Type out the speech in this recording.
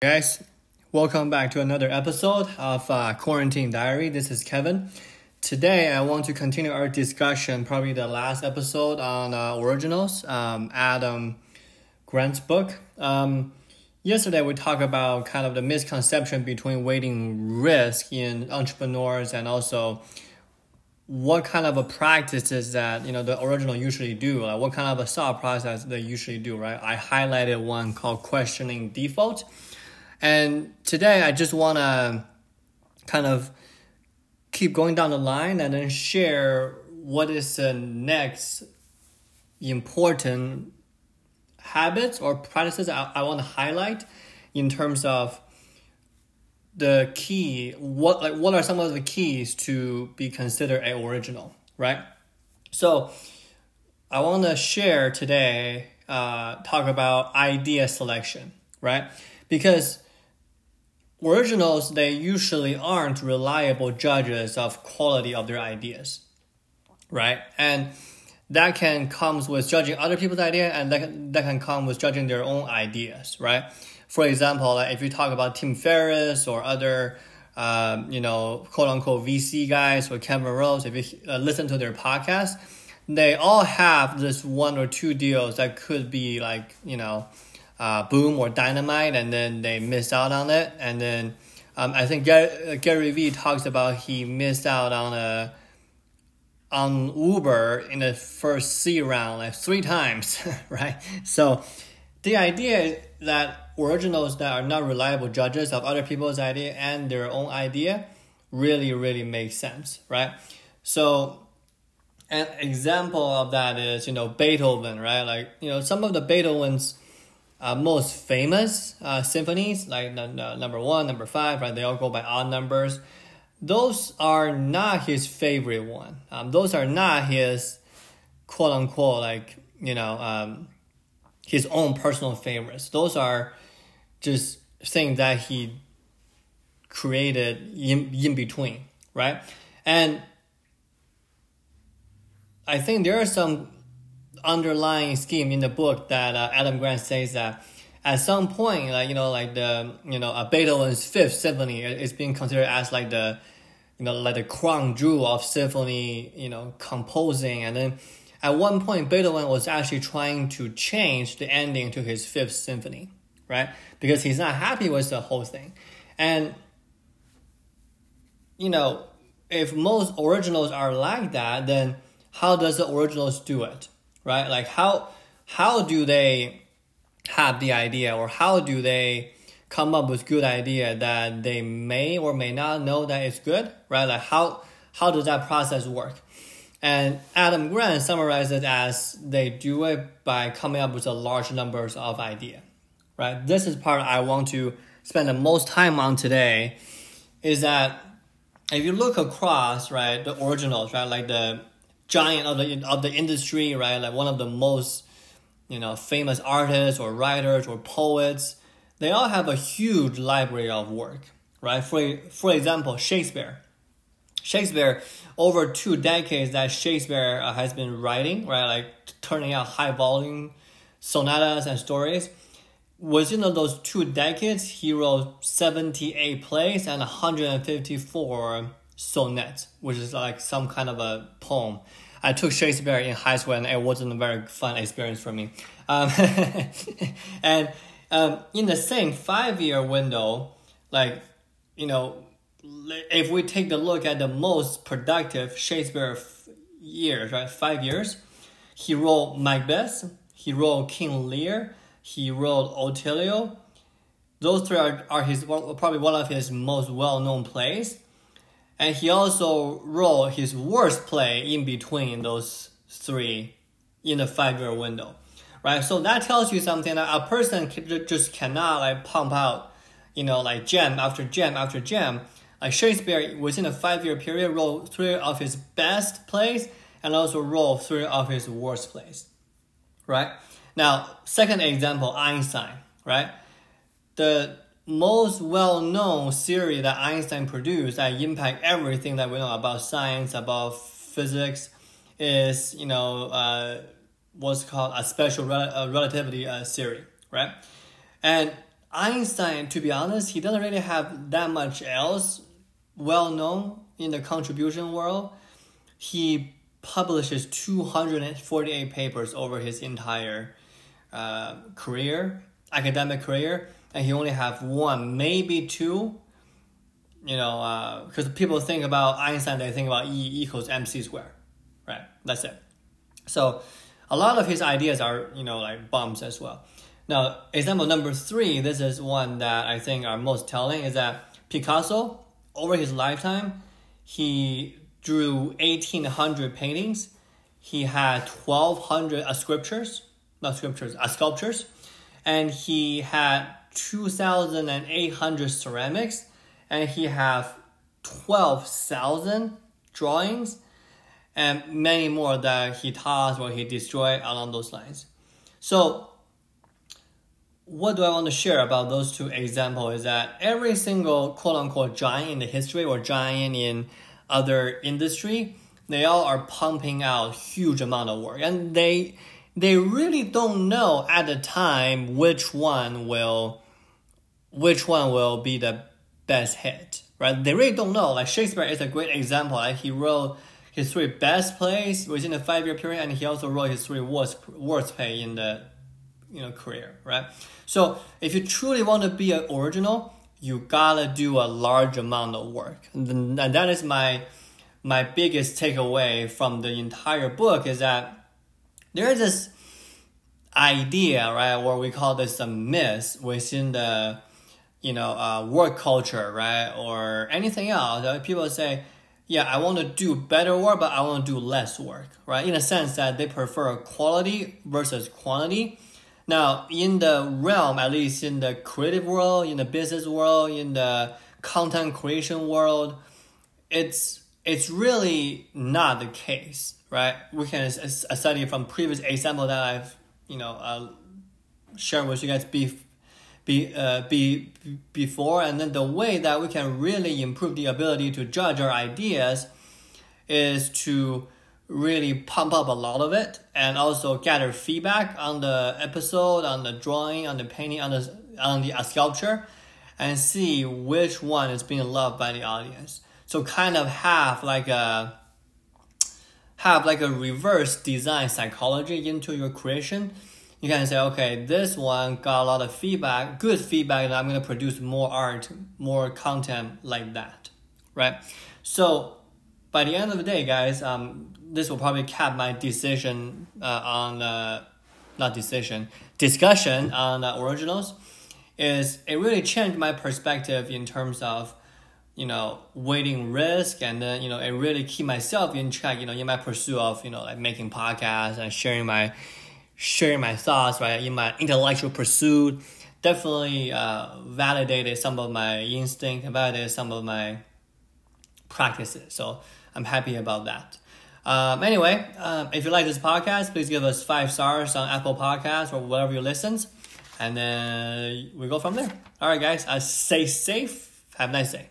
guys welcome back to another episode of uh, quarantine diary. This is kevin. Today i want to continue our discussion probably the last episode on uh, originals um, adam grant's book. Um, yesterday we talked about kind of the misconception between weighting risk in entrepreneurs and also what kind of a practices that you know the original usually do like what kind of a thought process they usually do right? I highlighted one called questioning default and today I just want to kind of keep going down the line and then share what is the next important habits or practices I, I want to highlight in terms of the key what like what are some of the keys to be considered a original right? So i want to share today uh, talk about idea selection right? Because originals they usually aren't reliable judges of quality of their ideas right? And that can comes with judging other people's idea and that can, that can come with judging their own ideas right? For example like if you talk about tim ferriss or other um, you know quote unquote vc guys or Cameron rose if you uh, listen to their podcast they all have this one or two deals that could be like you know uh, boom or dynamite and then they miss out on it and then um, I think Gary, Gary Vee talks about he missed out on a on Uber in the first C round like three times, right? So the idea is that originals that are not reliable judges of other people's idea and their own idea really really makes sense, right? So an example of that is you know Beethoven, right? Like you know some of the Beethoven's uh, most famous uh, symphonies, like number one, number five, right? They all go by odd numbers. Those are not his favorite one. Um, those are not his quote unquote like you know um, his own personal favorites. Those are just things that he created in in between, right? And I think there are some underlying scheme in the book that uh, Adam Grant says that at some point, like you know, like the you know, uh, Beethoven's Fifth Symphony is being considered as like the you know like the crown jewel of symphony you know composing, and then at one point Beethoven was actually trying to change the ending to his Fifth Symphony, right? Because he's not happy with the whole thing, and you know, if most originals are like that, then how does the originals do it? Right? Like how how do they have the idea or how do they come up with good idea that they may or may not know that it's good, right? Like how how does that process work? And Adam Grant summarizes it as they do it by coming up with a large numbers of idea, right? This is part I want to spend the most time on today is that if you look across, right, the originals, right, like the giant of the of the industry, right? Like one of the most you know famous artists or writers or poets. They all have a huge library of work, right? For for example, Shakespeare. Shakespeare, over two decades that Shakespeare uh, has been writing, right, like turning out high volume sonatas and stories. Within those two decades, he wrote 78 plays and 154 sonnet, which is like some kind of a poem. I took Shakespeare in high school and it wasn't a very fun experience for me. Um, and um, in the same five year window, like, you know, if we take a look at the most productive Shakespeare years, right, five years, he wrote Macbeth, he wrote King Lear, he wrote Othello. Those three are, are his probably one of his most well known plays and he also wrote his worst play in between those three in the five year window, right? So that tells you something that a person just cannot like pump out, you know, like gem after gem after gem. Like Shakespeare, within a five year period, wrote three of his best plays and also wrote three of his worst plays, right? Now, second example, Einstein, right? The most well-known theory that Einstein produced that impact everything that we know about science, about physics, is you know uh, what's called a special rel- relativity uh, theory, right? And Einstein, to be honest, he doesn't really have that much else well known in the contribution world. He publishes 248 papers over his entire uh, career, academic career, and he only have one, maybe two. You know, because uh, people think about Einstein, they think about E equals mc squared, right? That's it. So, a lot of his ideas are you know like bombs as well. Now, example number three, this is one that I think are most telling, is that Picasso, over his lifetime, he drew 1,800 paintings. He had 1,200 uh, sculptures, not sculptures, uh, sculptures, and he had 2,800 ceramics, and he had 12,000 drawings, and many more that he taught or he destroyed along those lines. So, what do I want to share about those two examples is that every single quote unquote giant in the history or giant in other industry, they all are pumping out huge amount of work and they they really don't know at the time which one will which one will be the best hit right? They really don't know. Like shakespeare is a great example. Like he wrote his three best plays within a five year period and he also wrote his three worst worst play in the you know career right? So if you truly want to be an original you gotta do a large amount of work. And that is my my biggest takeaway from the entire book is that there is this idea, right, or we call this a myth within the you know uh, work culture, right, or anything else. People say, "Yeah, I want to do better work, but I want to do less work," right? In a sense that they prefer quality versus quantity now, in the realm, at least in the creative world, in the business world, in the content creation world, it's it's really not the case, right? We can study from previous example that I've you know uh, shared with you guys be, be, uh, be, before, and then the way that we can really improve the ability to judge our ideas is to really pump up a lot of it and also gather feedback on the episode, on the drawing, on the painting, on the on the sculpture, and see which one is being loved by the audience. So kind of have like a have like a reverse design psychology into your creation. You can say, okay, this one got a lot of feedback, good feedback, and I'm gonna produce more art, more content like that, right? So by the end of the day, guys, um, this will probably cap my decision uh, on uh, not decision discussion on uh, originals. Is it really changed my perspective in terms of you know weighting risk and then you know it really keep myself in check you know in my pursuit of you know like making podcasts and sharing my sharing my thoughts right in my intellectual pursuit definitely uh, validated some of my instinct validated some of my practices so i'm happy about that um, anyway, um, if you like this podcast, please give us five stars on Apple Podcasts or wherever you listen. And then we go from there. All right, guys, uh, stay safe. Have a nice day.